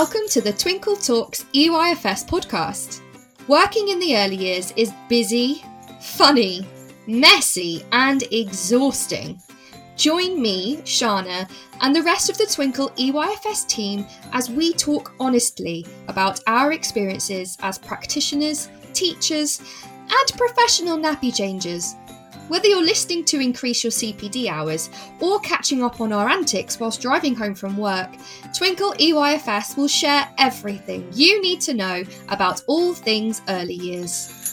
Welcome to the Twinkl Talks EYFS podcast. Working in the early years is busy, funny, messy, and exhausting. Join me, Shána, and the rest of the Twinkl EYFS team as we talk honestly about our experiences as practitioners, teachers, and professional nappy changers whether you're listening to increase your CPD hours or catching up on our antics whilst driving home from work, Twinkl EYFS will share everything you need to know about all things early years.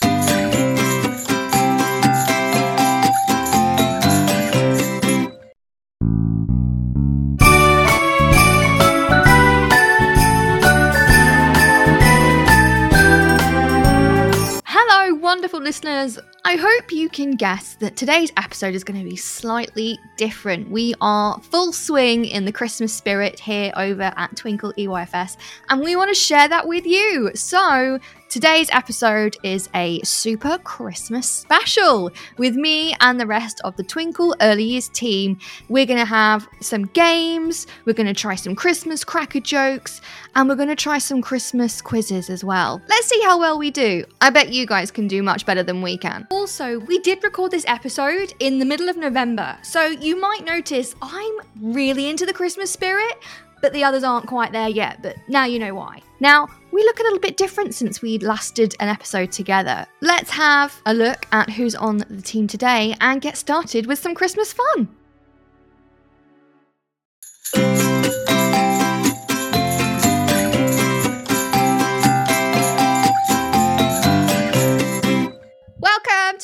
Wonderful listeners. I hope you can guess that today's episode is going to be slightly different. We are full swing in the Christmas spirit here over at Twinkl EYFS, and we want to share that with you. So, Today's episode is a super Christmas special with me and the rest of the Twinkl Early Years team. We're going to have some games, we're going to try some Christmas cracker jokes, and we're going to try some Christmas quizzes as well. Let's see how well we do. I bet you guys can do much better than we can. Also, we did record this episode in the middle of November, so you might notice I'm really into the Christmas spirit but the others aren't quite there yet, but now you know why. Now, we look a little bit different since we last did an episode together. Let's have a look at who's on the team today and get started with some Christmas fun.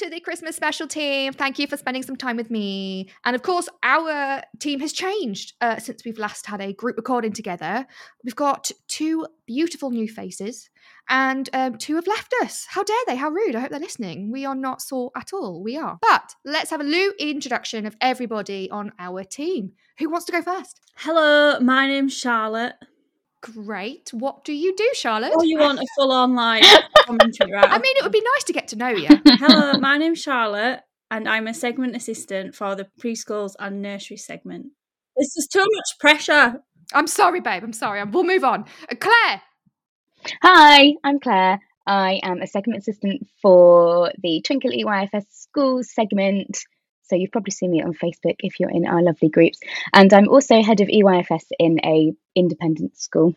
To the Christmas special team. Thank you for spending some time with me. And of course, our team has changed uh, since we've last had a group recording together. We've got two beautiful new faces, and um, two have left us. How dare they? How rude. I hope they're listening. We are not sore at all. We are. But let's have a little introduction of everybody on our team. Who wants to go first? Hello, my name's Charlotte. Great. What do you do, Charlotte? Oh, you want a full on like commentary, right? I mean, it would be nice to get to know you. Hello, my name's Charlotte, and I'm a segment assistant for the preschools and nursery segment. This is too much pressure. I'm sorry, babe. I'm sorry. We'll move on. Uh, Claire. Hi, I'm Claire. I am a segment assistant for the Twinkl EYFS Schools segment. So you've probably seen me on Facebook if you're in our lovely groups. And I'm also head of EYFS in a independent school.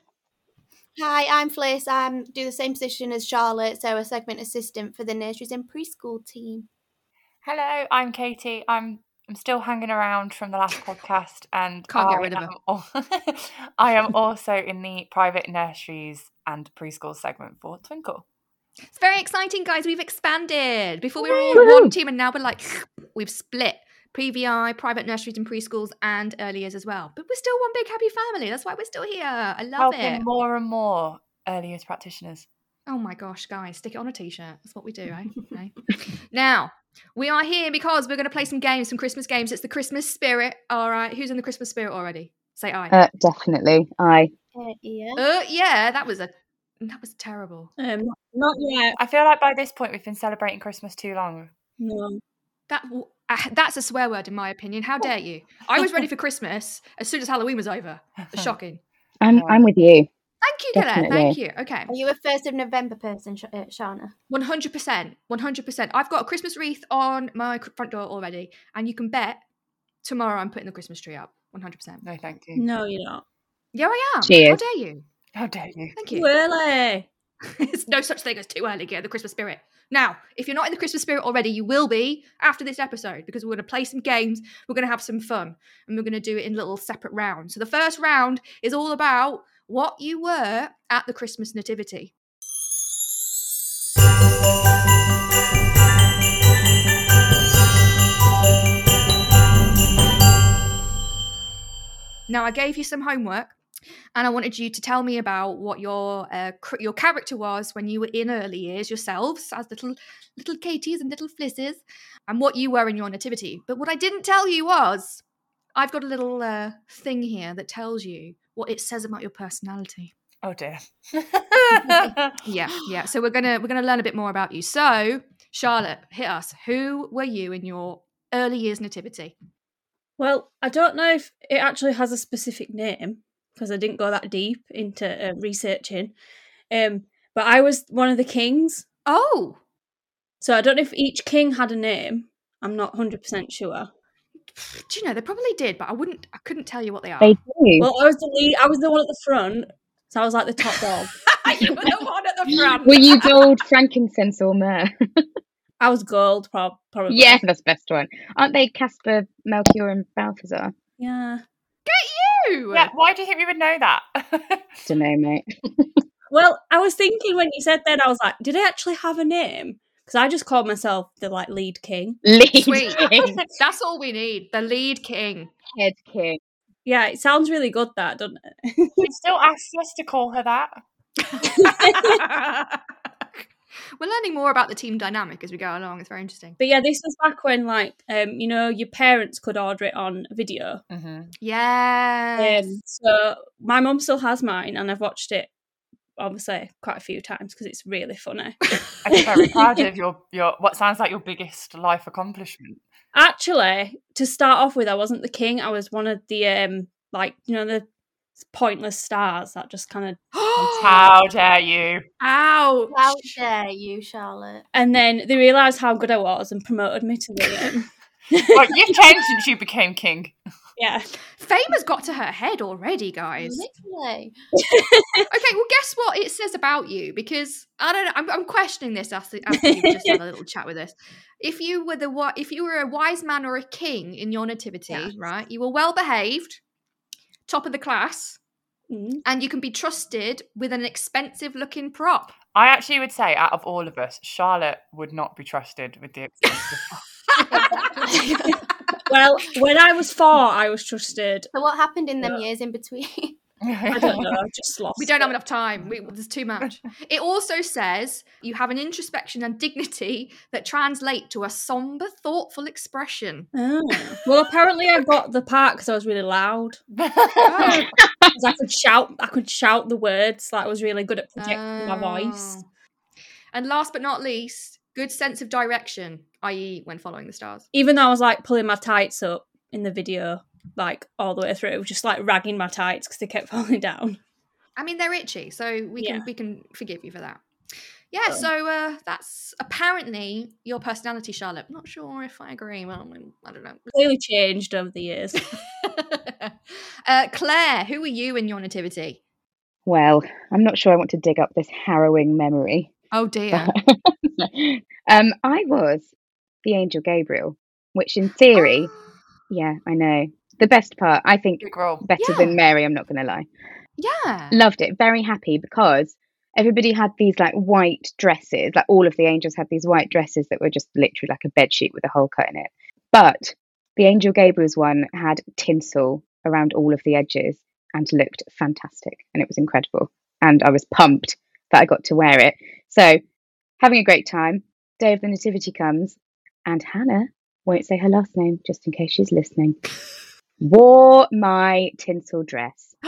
Hi, I'm Fliss. I um, do the same position as Charlotte, so a segment assistant for the nurseries and preschool team. Hello, I'm Katie. I'm I'm still hanging around from the last podcast, and can't get rid of her. I am also in the private nurseries and preschool segment for Twinkl. It's very exciting, guys. We've expanded. Before we were all one team, and now we're like we've split PVI, private nurseries and preschools, and early years as well. But we're still one big happy family. That's why we're still here. I love Helping it. more and more early years practitioners. Oh my gosh, guys, stick it on a t-shirt. That's what we do, right? okay. Now we are here because we're going to play some games, some Christmas games. It's the Christmas spirit. All right, who's in the Christmas spirit already? Say I. Uh, definitely, I. Uh, yeah. Uh, yeah, that was a that was terrible. Um, not yet. I feel like by this point we've been celebrating Christmas too long. No. That uh, that's a swear word in my opinion. How dare you? I was ready for Christmas as soon as Halloween was over. Shocking. I'm I'm with you. Thank you, Claire. Definitely. Thank you. Okay. Are you a first of November person, Sh- uh, Shána? One hundred percent. One hundred percent. I've got a Christmas wreath on my front door already, and you can bet tomorrow I'm putting the Christmas tree up. One hundred percent. No, thank you. No, you're not. Yeah, I am. How dare you? How dare you? Thank you. Too early. There's no such thing as too early. Get the Christmas spirit. Now, if you're not in the Christmas spirit already, you will be after this episode because we're going to play some games. We're going to have some fun, and we're going to do it in little separate rounds. So the first round is all about what you were at the Christmas nativity. Now, I gave you some homework, and I wanted you to tell me about what your uh, cr- your character was when you were in early years yourselves, as little little Katies and little Flisses, and what you were in your nativity. But what I didn't tell you was, I've got a little uh, thing here that tells you what it says about your personality. Oh dear. Yeah, yeah. So we're gonna we're gonna learn a bit more about you. So, Charlotte, hit us. Who were you in your early years nativity? Well, I don't know if it actually has a specific name, because I didn't go that deep into uh, researching. Um, but I was one of the kings. Oh, So I don't know if each king had a name. I'm not 100% sure. do you know they probably did, but I wouldn't. I couldn't tell you what they are. They do. Well, I was the lead, I was the one at the front. So I was like the top dog. you were the one at the front. Were you gold, frankincense, or myrrh? I was gold, prob- probably. yeah, that's the best one. Aren't they Casper, Melchior, and Balthazar? Yeah. You. Yeah, why do you think we would know that? Don't know, mate. Well, I was thinking when you said that, I was like, did I actually have a name? Because I just called myself the like lead king. Lead Sweet. king, That's all we need. The lead king. head king. Yeah, it sounds really good, that, doesn't it? She still asks us to call her that. We're learning more about the team dynamic as we go along. It's very interesting. But yeah, this was back when like um, you know, your parents could order it on video. Mm-hmm. Yes. Um, so my mum still has mine, and I've watched it obviously quite a few times because it's really funny. I'm very proud of your your what sounds like your biggest life accomplishment. Actually, to start off with, I wasn't the king. I was one of the um, like you know the pointless stars that just kind of. How dare you? Ouch. How dare you, Charlotte? And then they realised how good I was and promoted me to the. Like you've changed since you became king. yeah, Fame has got to her head already, guys. Literally. Okay, well, guess what it says about you? Because I don't know. I'm, I'm questioning this after, after you've just had a little chat with us. If you were the wi- if you were a wise man or a king in your nativity, Yes. right? You were well behaved, top of the class, Mm. and you can be trusted with an expensive looking prop. I actually would say, out of all of us, Charlotte would not be trusted with the expensive. Well, when I was four, I was trusted. So what happened in them Yeah. years in between? I don't know. I just lost. We don't have enough time. We, there's too much. It also says you have an introspection and dignity that translate to a somber, thoughtful expression. Oh. Well, apparently I got the part because I was really loud. Oh. 'Cause I could shout. I could shout the words. Like I was really good at projecting my voice. Oh. And last but not least, good sense of direction, i.e., when following the stars. Even though I was like pulling my tights up in the video, like all the way through, just like ragging my tights because they kept falling down. I mean, they're itchy, so we Yeah. can we can forgive you for that. Yeah, Oh. so uh, that's apparently your personality, Charlotte. Not sure if I agree. Well, I don't know. Clearly changed over the years. uh, Claire, who were you in your nativity? Well, I'm not sure I want to dig up this harrowing memory. Oh dear. um, I was the angel Gabriel, which in theory, Ah, yeah, I know. The best part, I think, better Yeah. than Mary. I'm not going to lie. yeah. Loved it. Very happy because everybody had these like white dresses. Like all of the angels had these white dresses that were just literally like a bed sheet with a hole cut in it. But the angel Gabriel's one had tinsel around all of the edges and looked fantastic, and it was incredible. And I was pumped that I got to wear it. So having a great time. Day of the Nativity comes, and Hannah won't say her last name just in case she's listening. Wore my tinsel dress.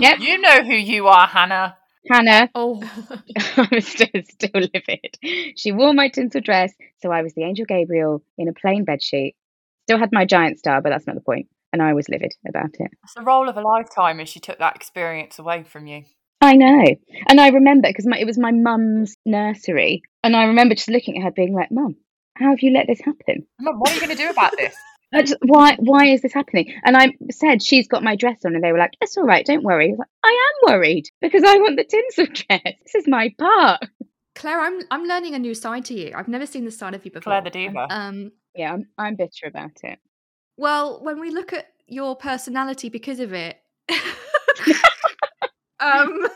Yep. You know who you are, Hannah. Hannah Oh. I was still, still livid. She wore my tinsel dress, so I was the angel Gabriel in a plain bedsheet. Still had my giant star, but that's not the point. And I was livid about it. It's the role of a lifetime as she took that experience away from you. I know. And I remember because it was my mum's nursery. And I remember just looking at her being like, Mum, how have you let this happen? Mum, what are you going to do about this? I just- why why is this happening? And I said, She's got my dress on. And they were like, It's all right, don't worry. I, like, I am worried because I want the tinsel dress. This is my part. Claire, I'm I'm learning a new side to you. I've never seen this side of you before. Claire the Diva. Um, Yeah, I'm, I'm bitter about it. well, when we look at your personality because of it, um,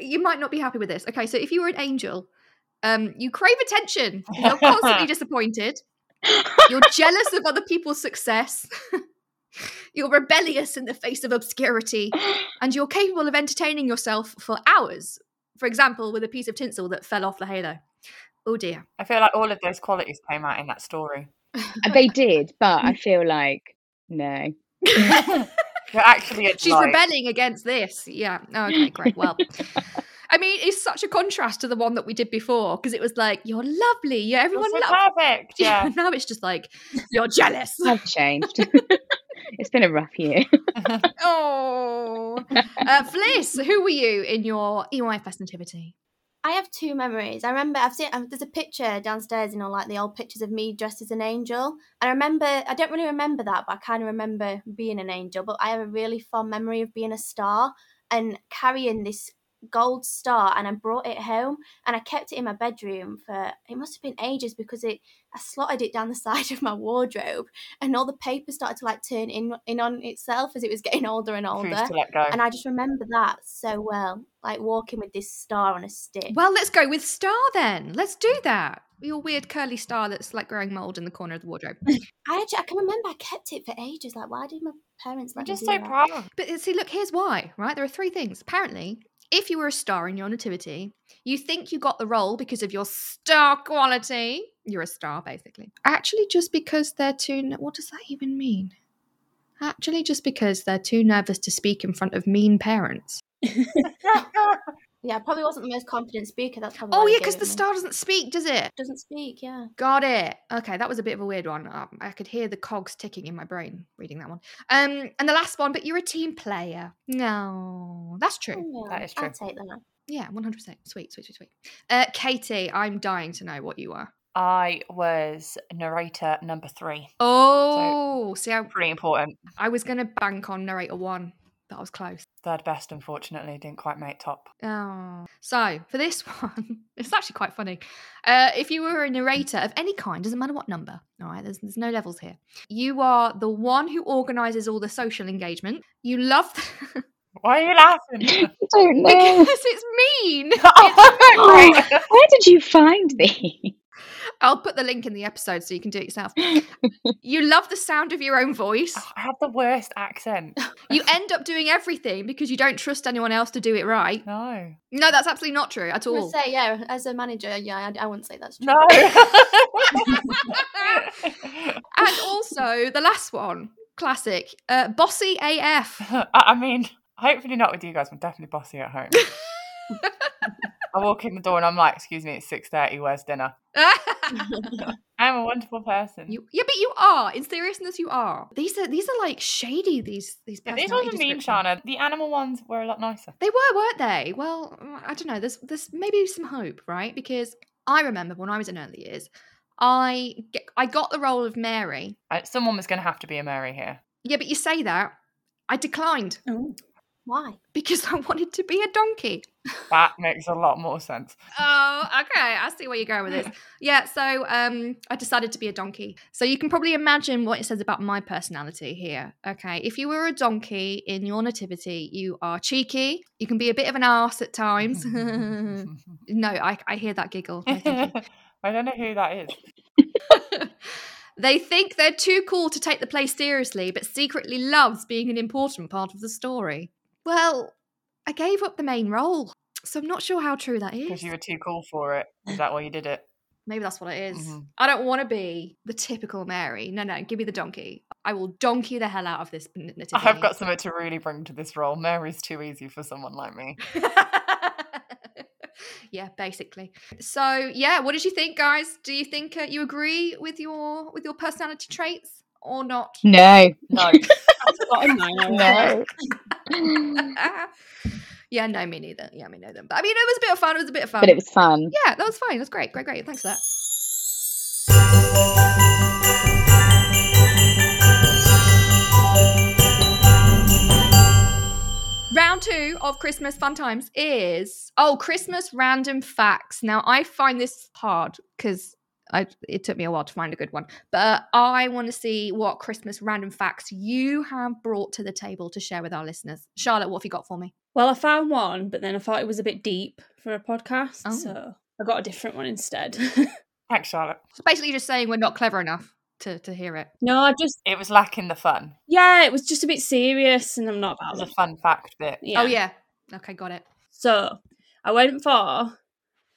you might not be happy with this. Okay, so if you were an angel, um, you crave attention. You're constantly disappointed. You're jealous of other people's success. you're rebellious in the face of obscurity, and you're capable of entertaining yourself for hours. For example, with a piece of tinsel that fell off the halo. Oh dear. I feel like all of those qualities came out in that story. Uh, they did, but I feel like no. You're actually a She's delight. rebelling against this. Yeah. Oh, okay, great. Well, I mean, it's such a contrast to the one that we did before because it was like, you're lovely. Yeah, everyone so loves perfect. you. Yeah. Now it's just like, you're jealous. I've changed. It's been a rough year. oh, uh, Fliss, who were you in your EYFS nativity? I have two memories. I remember I've seen um, there's a picture downstairs, you know, like the old pictures of me dressed as an angel. And I remember I don't really remember that, but I kind of remember being an angel. But I have a really fond memory of being a star and carrying this gold star and I brought it home and I kept it in my bedroom for it must have been ages because it I slotted it down the side of my wardrobe and all the paper started to like turn in in on itself as it was getting older and older. To let go. And I just remember that so well, like walking with this star on a stick. Well, let's go with Star then. Let's do that. Your weird curly star that's like growing mold in the corner of the wardrobe. I actually I can remember I kept it for ages. Like, why did my parents I'm let me just so that? proud. But uh, see, look, here's why, right? There are three things. Apparently, if you were a star in your nativity, you think you got the role because of your star quality. You're a star, basically. Actually, just because they're too. What does that even mean? Actually, just because they're too nervous to speak in front of mean parents. Yeah, I probably wasn't the most confident speaker. That's probably. Oh, why they yeah, because the star doesn't speak, does it? doesn't speak. Yeah. Got it. Okay, that was a bit of a weird one. Um, I could hear the cogs ticking in my brain reading that one. Um, and the last one, but you're a team player. No, that's true. Oh, yeah, is true. I'll take that. Yeah, one hundred percent. Sweet, sweet, sweet, sweet. Uh, Katie, I'm dying to know what you are. I was narrator number three. Oh, see, I, Pretty important. I was going to bank on narrator one, but I was close. Third best, unfortunately, didn't quite make top. Oh, so for this one, it's actually quite funny. Uh, if you were a narrator of any kind, doesn't matter what number. All right, there's there's no levels here. You are the one who organises all the social engagement. You love Why are you laughing? I don't know. because it's mean. Oh, where did you find these? I'll put the link in the episode so you can do it yourself. you love the sound of your own voice. Oh, I have the worst accent. You end up doing everything because you don't trust anyone else to do it right. No. No, that's absolutely not true at I all. say, yeah, as a manager, yeah, I, I wouldn't say that's true. No. and also the last one, classic, uh, bossy AF. I I mean, hopefully not with you guys. I'm definitely bossy at home. I walk in the door and I'm like, "Excuse me, it's six thirty. Where's dinner?" I'm a wonderful person. you, yeah, but you are. In seriousness, you are. These are these are like shady. These these. Yeah, these personality wasn't mean, descriptions. Shána. The animal ones were a lot nicer. They were, weren't they? Well, I don't know. There's there's maybe some hope, right? Because I remember when I was in early years, I get, I got the role of Mary. Uh, Someone was going to have to be a Mary here. Yeah, but you say that. I declined Oh. Why? because I wanted to be a donkey. That makes a lot more sense. Oh, okay. I see where you're going with this. Yeah, so um I decided to be a donkey. So you can probably imagine what it says about my personality here. Okay. If you were a donkey in your nativity, you are cheeky. You can be a bit of an ass at times. no, I, I hear that giggle. No, thank you. I don't know who that is. they think they're too cool to take the play seriously, but secretly loves being an important part of the story. Well, I gave up the main role, so I'm not sure how true that is. Because you were too cool for it. Is that why you did it? Maybe that's what it is. Mhm. I don't want to be the typical Mary. No, no, give me the donkey. I will donkey the hell out of this n- nativity. I've got something to really bring to this role. Mary's too easy for someone like me. yeah, basically. So, yeah, what did you think, guys? Do you think uh, you agree with your with your personality traits or not? No. No. Got in mine already. No. yeah, no, me neither. Yeah, me neither. But I mean, it was a bit of fun. It was a bit of fun. but it was fun. Yeah, that was fine. That's great. Great, great. Thanks for that. Round two of Christmas fun times is oh Christmas random facts. Now I find this hard because I it took me a while to find a good one, but I want to see what Christmas random facts you have brought to the table to share with our listeners. Charlotte, what have you got for me? Well, I found one, but then I thought it was a bit deep for a podcast, Oh. so I got a different one instead. Thanks, Charlotte. So basically, just saying we're not clever enough to to hear it. no, I just It was lacking the fun. yeah, it was just a bit serious, and I'm not about the fun fact bit. Yeah. Oh yeah. Okay, got it. So I went for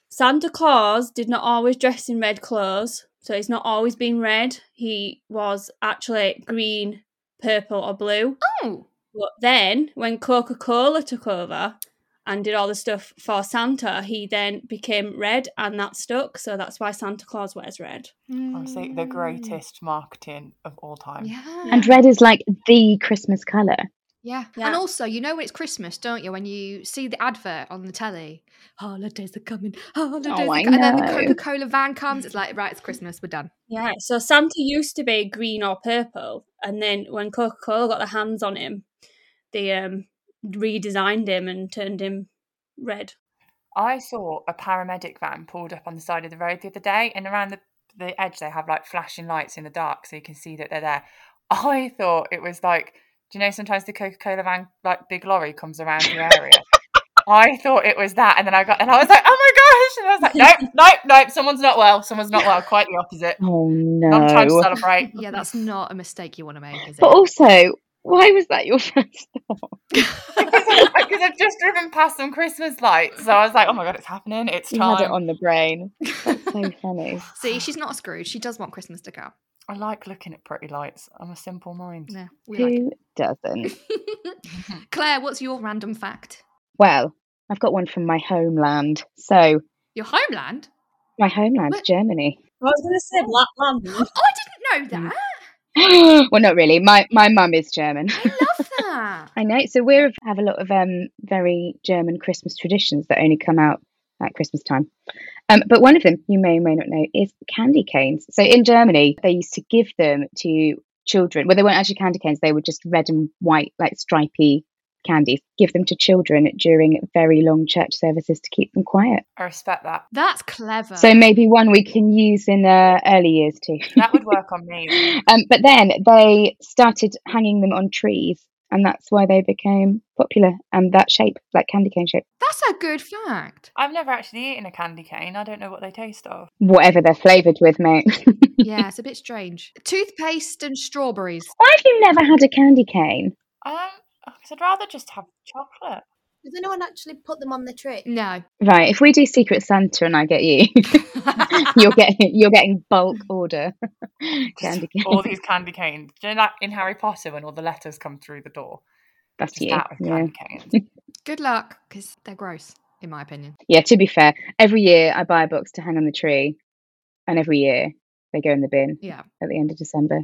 Santa Claus did not always dress in red clothes, so he's not always been red. He was actually green, purple, or blue. Oh, But then when Coca Cola took over and did all the stuff for Santa, he then became red and that stuck. So that's why Santa Claus wears red. Honestly, the greatest marketing of all time. Yeah. And red is like the Christmas colour. Yeah. Yeah. And also, you know when it's Christmas, don't you? When you see the advert on the telly, holidays are coming, holidays Oh, are coming. And then the. Coca Cola van comes. It's like, right, it's Christmas, we're done. Yeah, so Santa used to be green or purple, and then when Coca Cola got their hands on him, they um redesigned him and turned him red. I saw a paramedic van pulled up on the side of the road the other day, and around the, the edge they have like flashing lights in the dark so you can see that they're there. I thought it was like, do you know sometimes the Coca Cola van, like big lorry, comes around your area? I thought it was that, and then I got, and I was like, oh my gosh! And I was like, nope, nope, nope, Someone's not well, someone's not well, quite the opposite. Oh Not time to celebrate. Yeah, that's not a mistake you want to make, is it? But also, why was that your first thought? Because I've just driven past some Christmas lights, so I was like, oh my god, it's happening, it's You had it on the brain. That's so funny. See, she's not a Scrooge. She does want Christmas to come. I like looking at pretty lights. I'm a simple mind. Yeah, we like Who doesn't? Claire, what's your random fact? Well, I've got one from my homeland. So, Your homeland? my homeland, What? Germany. I was going to say Lapland. Oh, I didn't know that. well, not really. My my mum is German. I love that. I know. So we have a lot of um very German Christmas traditions that only come out at Christmas time. Um, but one of them you may or may not know is candy canes. So in Germany, they used to give them to children. Well, they weren't actually candy canes; they were just red and white, like stripy candies. Give them to children during very long church services to keep them quiet. I respect that. That's clever. So maybe one we can use in uh, early years too. That would work on me. Um, but then they started hanging them on trees, and that's why they became popular. And that shape, like candy cane shape, That's a good fact. I've never actually eaten a candy cane. I don't know what they taste of. whatever they're flavoured with, mate. Yeah, it's a bit strange. Toothpaste and strawberries. Why have you never had a candy cane? Um, because I'd rather just have chocolate. Does anyone actually put them on the tree? No. Right, if we do Secret Santa and I get you, you're getting you're getting bulk order candy cane. All these candy canes. Do you know that in Harry Potter when all the letters come through the door? That's Just you. that with Yeah. candy canes. Good luck, because they're gross, in my opinion. yeah. To be fair, every year I buy a box to hang on the tree, and every year they go in the bin Yeah. at the end of December.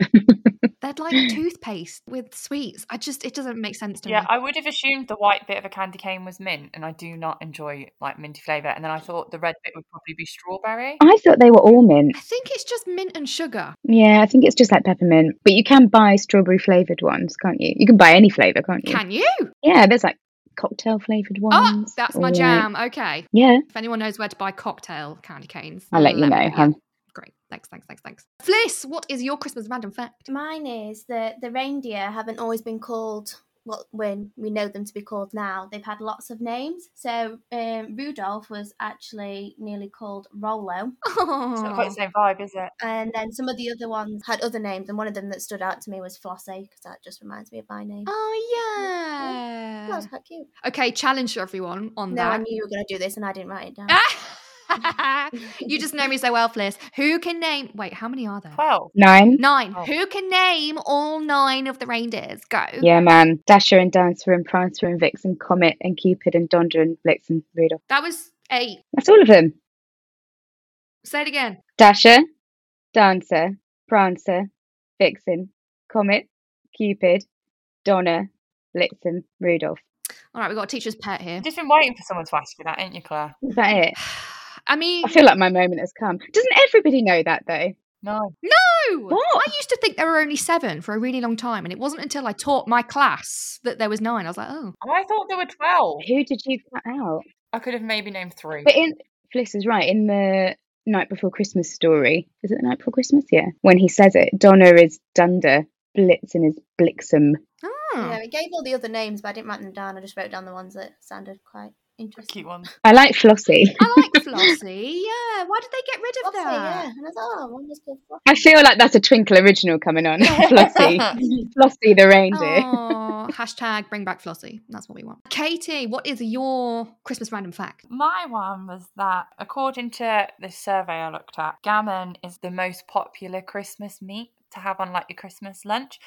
They're like toothpaste with sweets. I just, it doesn't make sense to Yeah, me. Yeah, I would have assumed the white bit of a candy cane was mint, and I do not enjoy like minty flavour. And then I thought the red bit would probably be strawberry. I thought they were all mint. I think it's just mint and sugar. Yeah, I think it's just like peppermint, but you can buy strawberry flavoured ones, can't you? You can buy any flavour, can't you? Can you? Yeah, there's like cocktail flavoured ah, ones. Oh, that's my like- jam. Okay. Yeah, If anyone knows where to buy cocktail candy canes, I'll let you know. Great. Thanks, thanks, thanks, thanks. Fliss, what is your Christmas random fact? Mine is that the reindeer haven't always been called what when we know them to be called now. They've had lots of names. So um, Rudolph was actually nearly called Rollo, It's not quite the same vibe, is it? and then some of the other ones had other names. And one of them that stood out to me was Flossie because that just reminds me of my name. Oh, That yeah. was quite cute. Okay, challenge everyone on that. No, I knew you were going to do this, and I didn't write it down. you just know me so well, Fliss. Who can name? Wait, how many are there? Twelve. nine. Nine. Oh. Who can name all nine of the reindeers? Go. Yeah, man. Dasher and Dancer and Prancer and Vixen, Comet and Cupid and Donder and Blitzen, and Rudolph. That was eight. That's all of them. Say it again. Dasher, Dancer, Prancer, Vixen, Comet, Cupid, Donner, Blitzen, Rudolph. All right, we've got a teacher's pet here. You've just been waiting for someone to ask you that, ain't you, Claire? Is that it? I mean, I feel like my moment has come. Doesn't everybody know that though? No. no. What? I used to think there were only seven for a really long time, and it wasn't until I taught my class that there was nine. I was like, oh, I thought there were twelve. Who did you cut out? I could have maybe named three. But in Fliss is right. In the Night Before Christmas story, is it the Night Before Christmas? Yeah. When he says it, Donner is Dunder, Blitzen is Blixem. oh. Ah. Yeah, it gave all the other names, but I didn't write them down. I just wrote down the ones that sounded quite interesting. Cute one. I like Flossie. I like Flossie. Yeah, why did they get rid of Flossie, that? yeah. And I thought, oh, one was called Flossie. I feel like that's a Twinkl original coming on. Flossie. Flossie the reindeer. Oh, hashtag bring back Flossie. That's what we want. Katie, what is your Christmas random fact? My one was that, according to this survey I looked at, gammon is the most popular Christmas meat to have on like your Christmas lunch,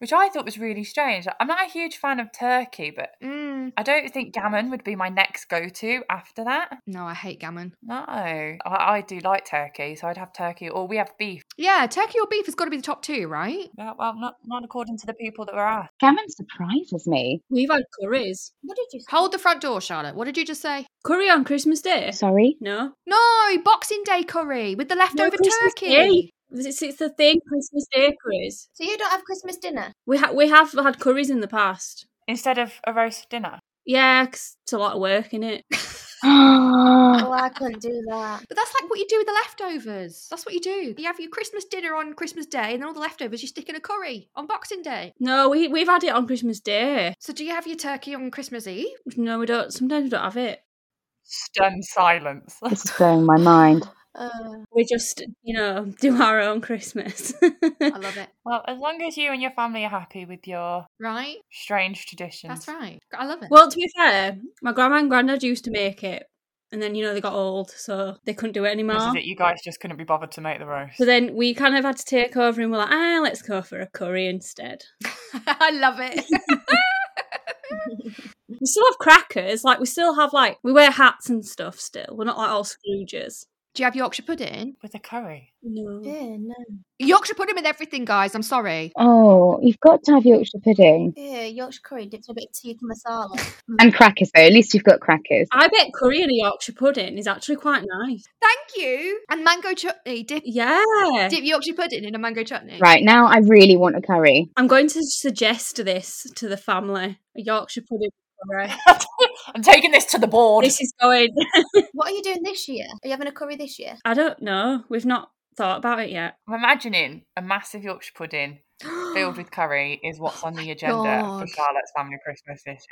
which I thought was really strange. I'm not a huge fan of turkey, but Mm, I don't think gammon would be my next go to after that. no, I hate gammon. No, I, I do like turkey, so I'd have turkey, or we have beef. Yeah, turkey or beef has got to be the top two, right? Yeah, well, not not according to the people that were asked. Gammon surprises me. We've had curries. What did you say? Hold the front door, Charlotte. What did you just say? Curry on Christmas Day? Sorry. No. No, Boxing Day curry with the leftover Christmas turkey. Day. It's, it's the thing, Christmas Day curries. So you don't have Christmas dinner? We, ha- we have had curries in the past. Instead of a roast dinner. Yeah, 'cause it's a lot of work in it. Oh, I couldn't do that. But that's like what you do with the leftovers. That's what you do. You have your Christmas dinner on Christmas Day, and then all the leftovers you stick in a curry on Boxing Day. No, we we've had it on Christmas Day. So do you have your turkey on Christmas Eve? No, we don't. Sometimes we don't have it. Stunned silence. this is blowing my mind. Uh, We just, you know, do our own Christmas. I love it. well, as long as you and your family are happy with your Right? strange traditions. That's right. I love it. well, to be fair, my grandma and granddad used to make it, and then you know they got old, so they couldn't do it This anymore. is it. You guys just couldn't be bothered to make the roast. So then we kind of had to take over, and we're like, ah, let's go for a curry instead. I love it. We still have crackers, like we still have like we wear hats and stuff. Still, we're not like all Scrooges. Do you have Yorkshire pudding? with a curry. No. yeah, no. Yorkshire pudding with everything, guys. I'm sorry. Oh, you've got to have Yorkshire pudding Yeah, Yorkshire curry dipped in a bit of tikka masala. and crackers though. At least you've got crackers. I bet curry and a Yorkshire pudding is actually quite nice. Thank you. And mango chutney. Dip, Yeah. dip Yorkshire pudding in a mango chutney. Right now, I really want a curry. I'm going to suggest this to the family. A Yorkshire pudding. Curry. I'm taking this to the board. this is going. what are you doing this year? Are you having a curry this year? I don't know. We've not thought about it yet. I'm imagining a massive Yorkshire pudding filled with curry is what's on the agenda for Charlotte's family Christmas this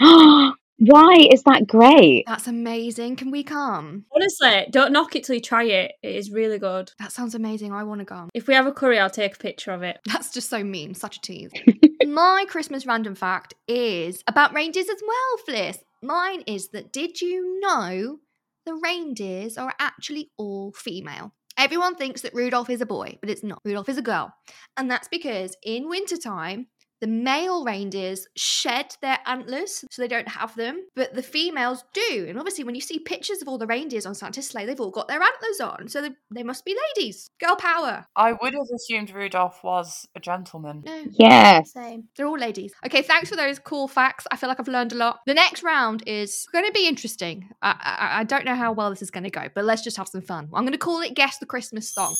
year. Now. Why is that great? That's amazing. Can we come? Honestly, don't knock it till you try it. It is really good. That sounds amazing. I want to come. If we have a curry, I'll take a picture of it. That's just so mean. Such a tease. My Christmas random fact is about reindeers as well, Fliss. Mine is that did you know the reindeers are actually all female? Everyone thinks that Rudolph is a boy, but it's not. Rudolph is a girl. And that's because in wintertime, the male reindeers shed their antlers so they don't have them, but the females do. And obviously, when you see pictures of all the reindeers on Santa's sleigh, they've all got their antlers on. So they, they must be ladies. Girl power. I would have assumed Rudolph was a gentleman. No, Yes. Same. they're all ladies. Okay, thanks for those cool facts. I feel like I've learned a lot. The next round is going to be interesting. I, I, I don't know how well this is going to go, but let's just have some fun. I'm going to call it Guess the Christmas Song.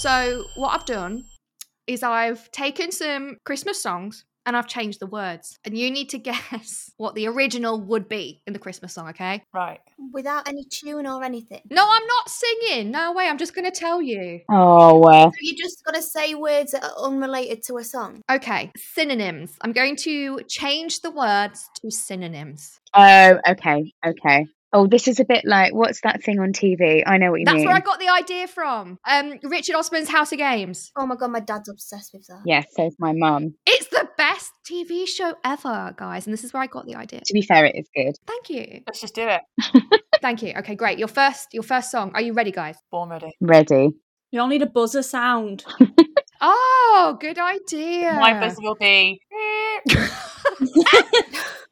So, what I've done is I've taken some Christmas songs and I've changed the words. And you need to guess what the original would be in the Christmas song, okay? Right. Without any tune or anything. No, I'm not singing. No way. I'm just going to tell you. Oh, uh, So you just got to say words that are unrelated to a song. Okay, synonyms. I'm going to change the words to synonyms. oh, okay, okay. Oh, this is a bit like what's that thing on TV? I know what you That's mean. That's where I got the idea from. Um, Richard Osman's House of Games. Oh my god, my dad's obsessed with that. Yes, so's my mum. It's the best TV show ever, guys, and this is where I got the idea. To be fair, it is good. Thank you, Let's just do it. thank you. Okay, great. Your first, your first song. Are you ready, guys? Born ready. Ready. You all need a buzzer sound. Oh, good idea. My buzzer will be.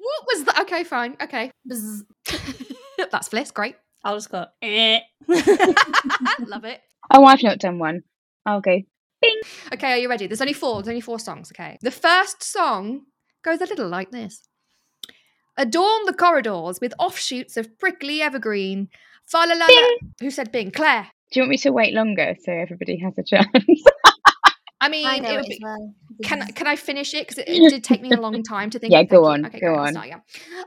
What was that? Okay, fine. Okay, Bzz. that's Fliss. Great. I'll just go. Eh. Love it. Oh, I've not done one. I'll go. Okay, are you ready? There's only four. There's only four songs. Okay. The first song goes a little like this Adorn the corridors with offshoots of prickly evergreen. Fa la la la. Who said Bing? Claire. Do you want me to wait longer so everybody has a chance? I mean, I it it, would as be. well. Can can I finish it? Because it, it did take me a long time to think. Yeah, go thank on, Okay, go great, on. start, yeah.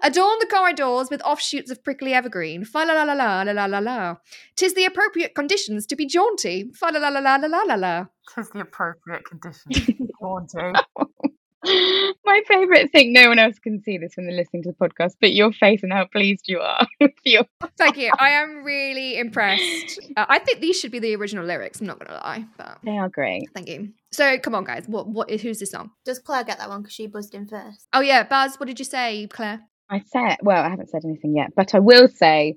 Adorn the corridors with offshoots of prickly evergreen. Fa la la la la la la la la. Tis the appropriate conditions to be jaunty. Fa la la la la la la la la. Tis the appropriate condition. Born to. My favourite thing, no one else can see this when they're listening to the podcast, but your face and how pleased you are with your. Thank you. I am really impressed. Uh, I think these should be the original lyrics. I'm not gonna lie, but They are great. thank you. So come on, guys. What what is who's this song? Does Claire get that one because she buzzed in first? Oh yeah, Buzz. What did you say, Claire? I said, well, I haven't said anything yet, but I will say,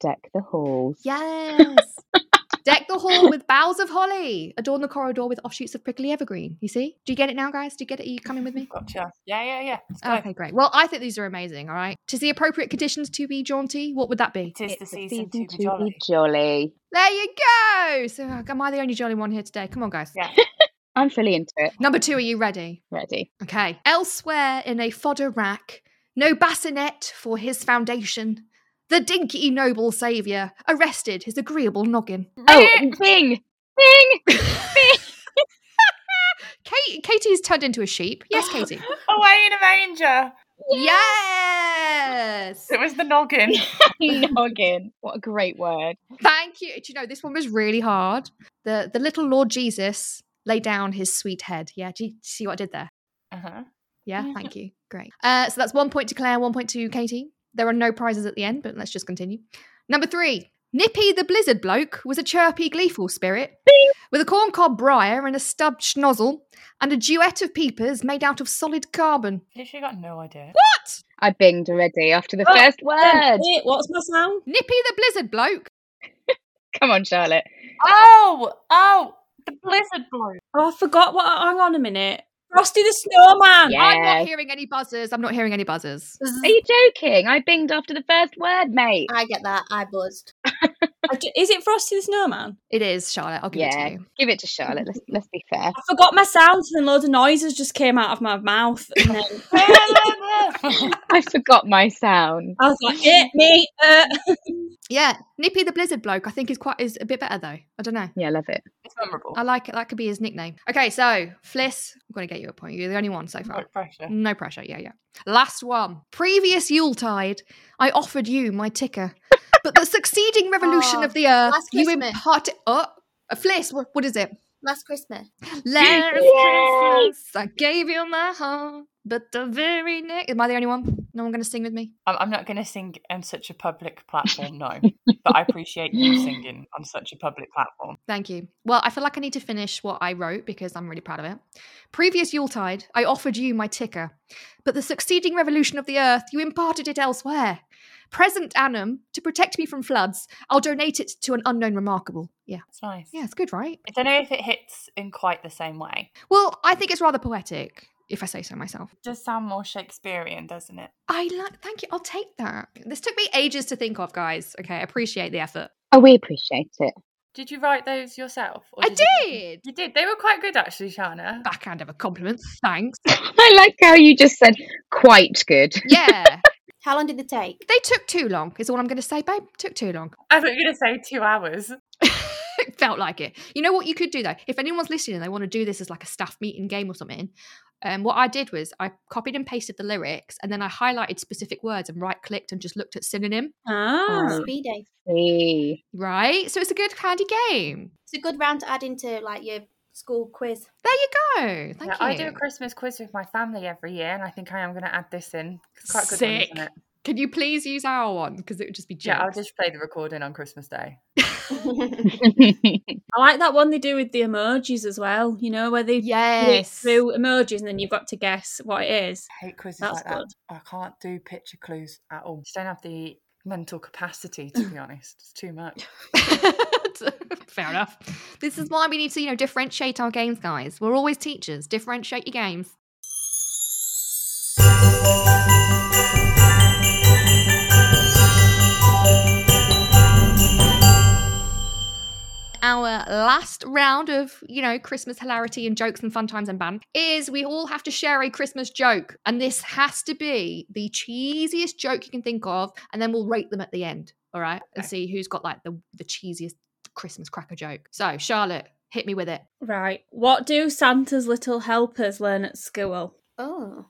deck the halls. Yes. Deck the hall with boughs of holly. Adorn the corridor with offshoots of prickly evergreen. You see? Do you get it now, guys? Do you get it? Are you coming with me? Gotcha. Yeah, yeah, yeah. Let's go. Okay, great. Well, I think these are amazing. All right. To the appropriate conditions to be jaunty, what would that be? It is It's the the season, season to be jolly. jolly. There you go. So, uh, am I the only jolly one here today? Come on, guys. Yeah. I'm fully into it. Number two, are you ready? Ready. Okay. Elsewhere in a fodder rack, no bassinet for his foundation. The dinky noble saviour arrested his agreeable noggin. Oh, Bing! Bing! Bing! Kate, Katie's turned into a sheep. Yes, Katie. Away in a manger. yes. It was the noggin. Noggin. What a great word. Thank you. Do you know this one was really hard? The the little Lord Jesus laid down his sweet head. Yeah. Do you see what I did there? Uh-huh. Yeah. Thank you. Great. Uh, so that's one point to Claire, one point to Katie. There are no prizes at the end, but let's just continue. Number three. Nippy the Blizzard Bloke was a chirpy, gleeful spirit with a corncob briar and a stubbed schnozzle and a duet of peepers made out of solid carbon. Literally got no idea. What? I binged already after the Oh, first word. wait, what's my sound? Nippy the Blizzard Bloke. Come on, Charlotte. Oh, oh, the blizzard bloke. Oh, I forgot what. Hang on a minute. Frosty the Snowman. Yeah. I'm not hearing any buzzers. I'm not hearing any buzzers. Are you joking? I binged after the first word, mate. I get that. I buzzed. I ju- Is it Frosty the Snowman? It is, Charlotte. I'll give it Yeah, to you. give it to Charlotte. Let's let's be fair. I forgot my sounds and loads of noises just came out of my mouth. And then I forgot my sound. I was like, it, me. Uh. Yeah, Nippy the Blizzard Bloke. I think is quite is a bit better though. I don't know. Yeah, I love it. it's memorable. I like it. That could be his nickname. Okay, so Fliss, I'm going to get you a point. You're the only one so far. No pressure. No pressure. Yeah, yeah. Last one. Previous Yuletide, I offered you my ticker, but the succeeding revolution Oh, of the earth, last you Christmas. imparted. Oh, a Fliss. What, what is it? Last Christmas. Last Yay! Christmas, I gave you my heart, but the very next. Am I the only one? No one going to sing with me? I'm, I'm not going to sing on such a public platform, no. but I appreciate you singing on such a public platform. Thank you. Well, I feel like I need to finish what I wrote because I'm really proud of it. Previous Yuletide, I offered you my ticker, but the succeeding revolution of the earth, you imparted it elsewhere. Present annum, to protect me from floods, I'll donate it to an unknown remarkable. Yeah. It's nice. Yeah, it's good, right? I don't know if it hits in quite the same way. Well, I think it's rather poetic, if I say so myself. It does sound more Shakespearean, doesn't it? I like, thank you. I'll take that. This took me ages to think of, guys. Okay, I appreciate the effort. Oh, we appreciate it. Did you write those yourself? or I you- did. You did. They were quite good, actually, Shána. Backhand of a compliment. Thanks. I like how you just said quite good. Yeah. How long did they take? they took too long, is all I'm going to say, babe. Took too long. I thought you were going to say two hours. it felt like it. You know what you could do though? If anyone's listening and they want to do this as like a staff meeting game or something, um, what I did was I copied and pasted the lyrics and then I highlighted specific words and right clicked and just looked at synonym. Ah. Speedy. See. Right? So it's a good handy game. It's a good round to add into like your school quiz. There you go. Thank Yeah, you. I do a Christmas quiz with my family every year, and I think I am going to add this in. It's quite a good one, Sick. isn't it? Can you please use our one? Because it would just be Yeah, I'll just play the recording on Christmas Day. I like that one they do with the emojis as well. You know, where they read Yes. through emojis and then you've got to guess what it is. I hate quizzes That's like that. I can't do picture clues at all. Just don't have the mental capacity, to be honest. It's too much. Fair enough. This is why we need to, you know, differentiate our games, guys. We're always teachers. Differentiate your games. Our last round of, you know, Christmas hilarity and jokes and fun times and ban is we all have to share a Christmas joke. And this has to be the cheesiest joke you can think of. And then we'll rate them at the end. All right. And Okay. see who's got like the, the cheesiest Christmas cracker joke. So, Charlotte, hit me with it. Right. What do Santa's little helpers learn at school? Oh.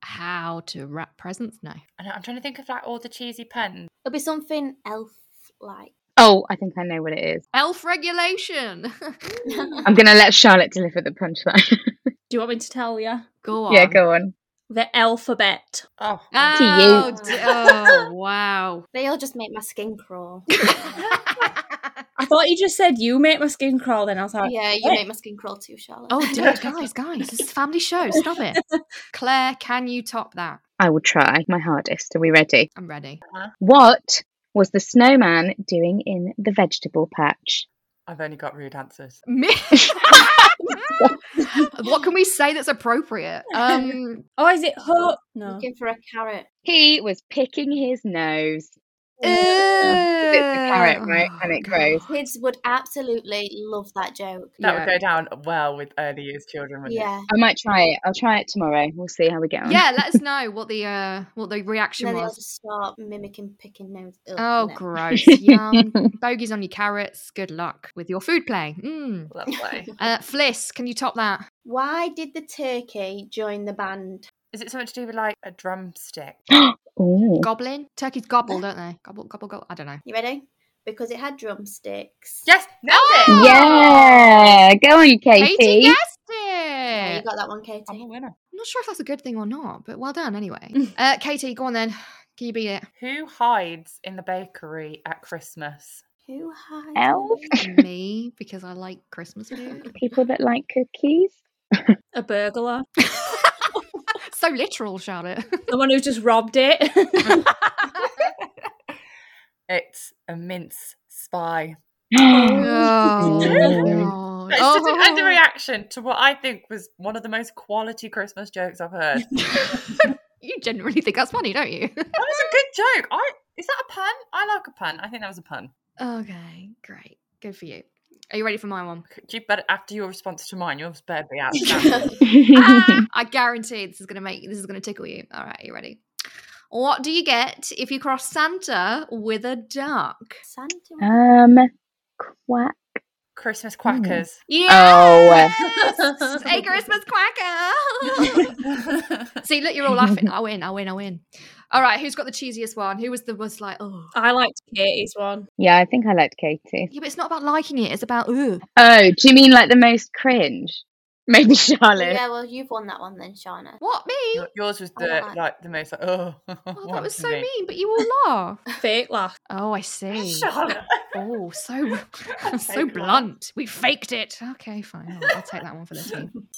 How to wrap presents? No. I'm trying to think of like all the cheesy puns. It'll be something elf like. oh, I think I know what it is. Elf regulation. I'm going to let Charlotte deliver the punchline. Do you want me to tell you? go on. yeah, go on. The alphabet. Oh, Oh, To d- oh wow. They all just make my skin crawl. I thought you just said you make my skin crawl. Then I was like, yeah, you what? make my skin crawl too, Charlotte. oh, dude, guys, guys, this is a family show. Stop it. Claire, can you top that? I will try my hardest. Are we ready? I'm ready. What was the snowman doing in the vegetable patch? I've only got rude answers. Me- what can we say that's appropriate? Um, Oh, is it hope? No. Looking for a carrot. He was picking his nose. It's a carrot, right? And it grows. Kids would absolutely love that joke. That Yeah. would go down well with early years children, wouldn't Yeah. I might try it. I'll try it tomorrow. We'll see how we get on. yeah, let us know what the uh what the reaction then was. just start mimicking picking nose. Oh, no. gross! Yum. Bogies on your carrots. Good luck with your food play. Mm. it? Lovely. Uh, Fliss, can you top that? Why did the turkey join the band? Is it something to do with like a drumstick? Ooh. Goblin? Turkeys gobble, don't they? Gobble, gobble, gobble. I don't know. You ready? Because it had drumsticks. Yes, nailed Oh! it. Yeah, go on, Katie. Katie guessed Yeah, it. you got that one, Katie. I'm a winner. I'm not sure if that's a good thing or not, but well done anyway. uh, Katie, go on then. Can you beat it? Who hides in the bakery at Christmas? Who hides? Elf. Me, because I like Christmas food. People that like cookies. A burglar. so literal, Charlotte. the one who's just robbed it. It's a mince spy. oh. God. It's just an Oh. underreaction to what I think was one of the most quality Christmas jokes I've heard. you genuinely think that's funny, don't you? That was a good joke. I is that a pun? I like a pun. I think that was a pun. okay, great. Good for you. Are you ready for my one? You better after your response to mine, yours better be outstanding. Ah, I guarantee this is gonna make this is gonna tickle you. All right, you ready? What do you get if you cross Santa with a duck? Santa. um, quack. Christmas quackers. Yes! Oh. a Christmas quacker. See, look, you're all laughing. I win. I win. I win. All right, who's got the cheesiest one? Who was the was like, oh, I liked Katie's one. Yeah, I think I liked Katie. yeah, but it's not about liking it. It's about ooh. Oh, do you mean like the most cringe? Maybe Charlotte. Yeah, well, you've won that one then, Shána. What me? Your- Yours was the like- like the most like oh. Oh, that was so me. mean. But you all laugh. Fake laugh. Oh, I see. Charlotte. Oh, so so Fake laugh. blunt. We faked it. Okay, fine. I'll, I'll take that one for the team.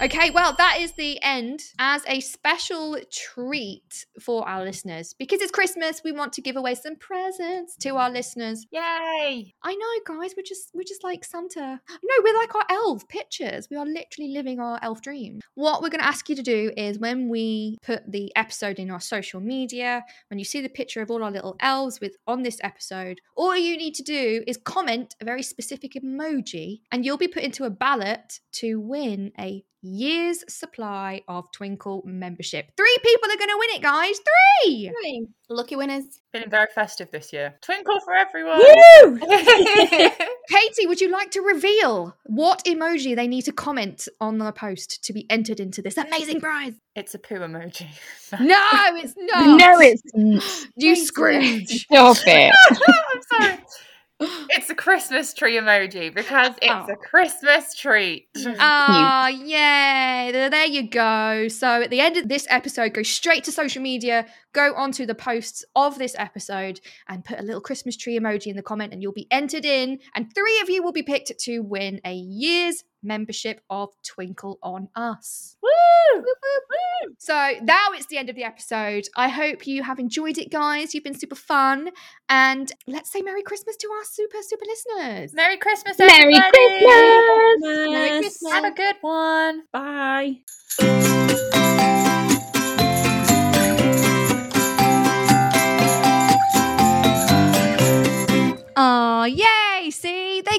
Okay, well, that is the end as a special treat for our listeners. Because it's Christmas, we want to give away some presents to our listeners. Yay! I know, guys, we're just we're just like Santa. No, we're like our elf pictures. We are literally living our elf dream. What we're gonna ask you to do is when we put the episode in our social media, when you see the picture of all our little elves with on this episode, all you need to do is comment a very specific emoji, and you'll be put into a ballot to win a year's supply of Twinkl membership. Three people are gonna win it, guys. Three! Three. Lucky winners. Feeling very festive this year. Twinkl for everyone. Woo! Katie, would you like to reveal what emoji they need to comment on the post to be entered into this amazing prize? it's a poo emoji. No, it's not. No, it's you Scrooge. stop it. I'm sorry. It's a Christmas tree emoji because it's Oh. a Christmas treat. Ah, yay. There there you go. So at the end of this episode, go straight to social media, go onto the posts of this episode, and put a little Christmas tree emoji in the comment, and you'll be entered in. And three of you will be picked to win a year's membership of Twinkl on Us. Woo! So now it's the end of the episode. I hope you have enjoyed it, guys. You've been super fun. And let's say Merry Christmas to our super, super listeners. Merry Christmas, Merry everybody! Christmas! Merry Christmas. Have a good one. Bye.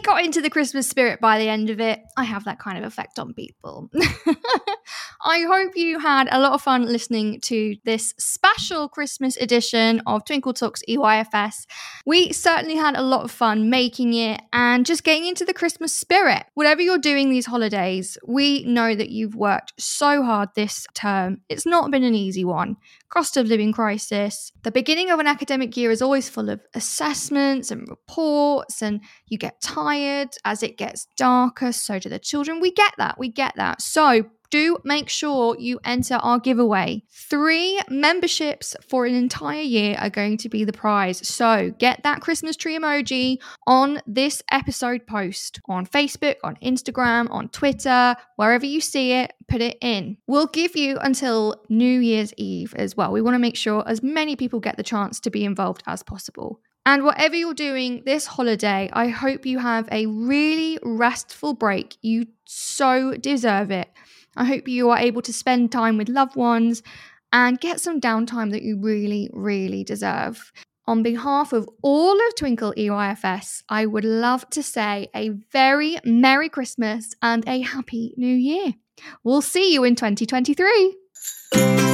Got into the Christmas spirit by the end of it. I have that kind of effect on people. I hope you had a lot of fun listening to this special Christmas edition of Twinkl Talks EYFS. We certainly had a lot of fun making it and just getting into the Christmas spirit. Whatever you're doing these holidays, we know that you've worked so hard this term. It's not been an easy one. Cost of living crisis. The beginning of an academic year is always full of assessments and reports, and you get tired as it gets darker. So do the children. We get that. We get that. So do make sure you enter our giveaway. Three memberships for an entire year are going to be the prize. So get that Christmas tree emoji on this episode post on Facebook, on Instagram, on Twitter, wherever you see it, put it in. We'll give you until New Year's Eve as well. We want to make sure as many people get the chance to be involved as possible. And whatever you're doing this holiday, I hope you have a really restful break. You so deserve it. I hope you are able to spend time with loved ones and get some downtime that you really, really deserve. On behalf of all of Twinkl EYFS, I would love to say a very Merry Christmas and a Happy New Year. We'll see you in 2023.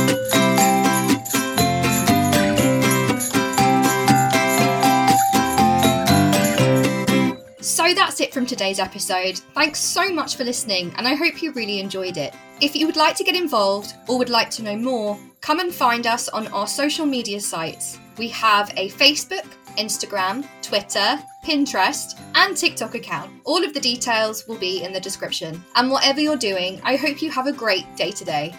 So that's it from today's episode. Thanks so much for listening, and I hope you really enjoyed it. If you would like to get involved or would like to know more, come and find us on our social media sites. We have a Facebook, Instagram, Twitter, Pinterest, and TikTok account. All of the details will be in the description. And whatever you're doing, I hope you have a great day today.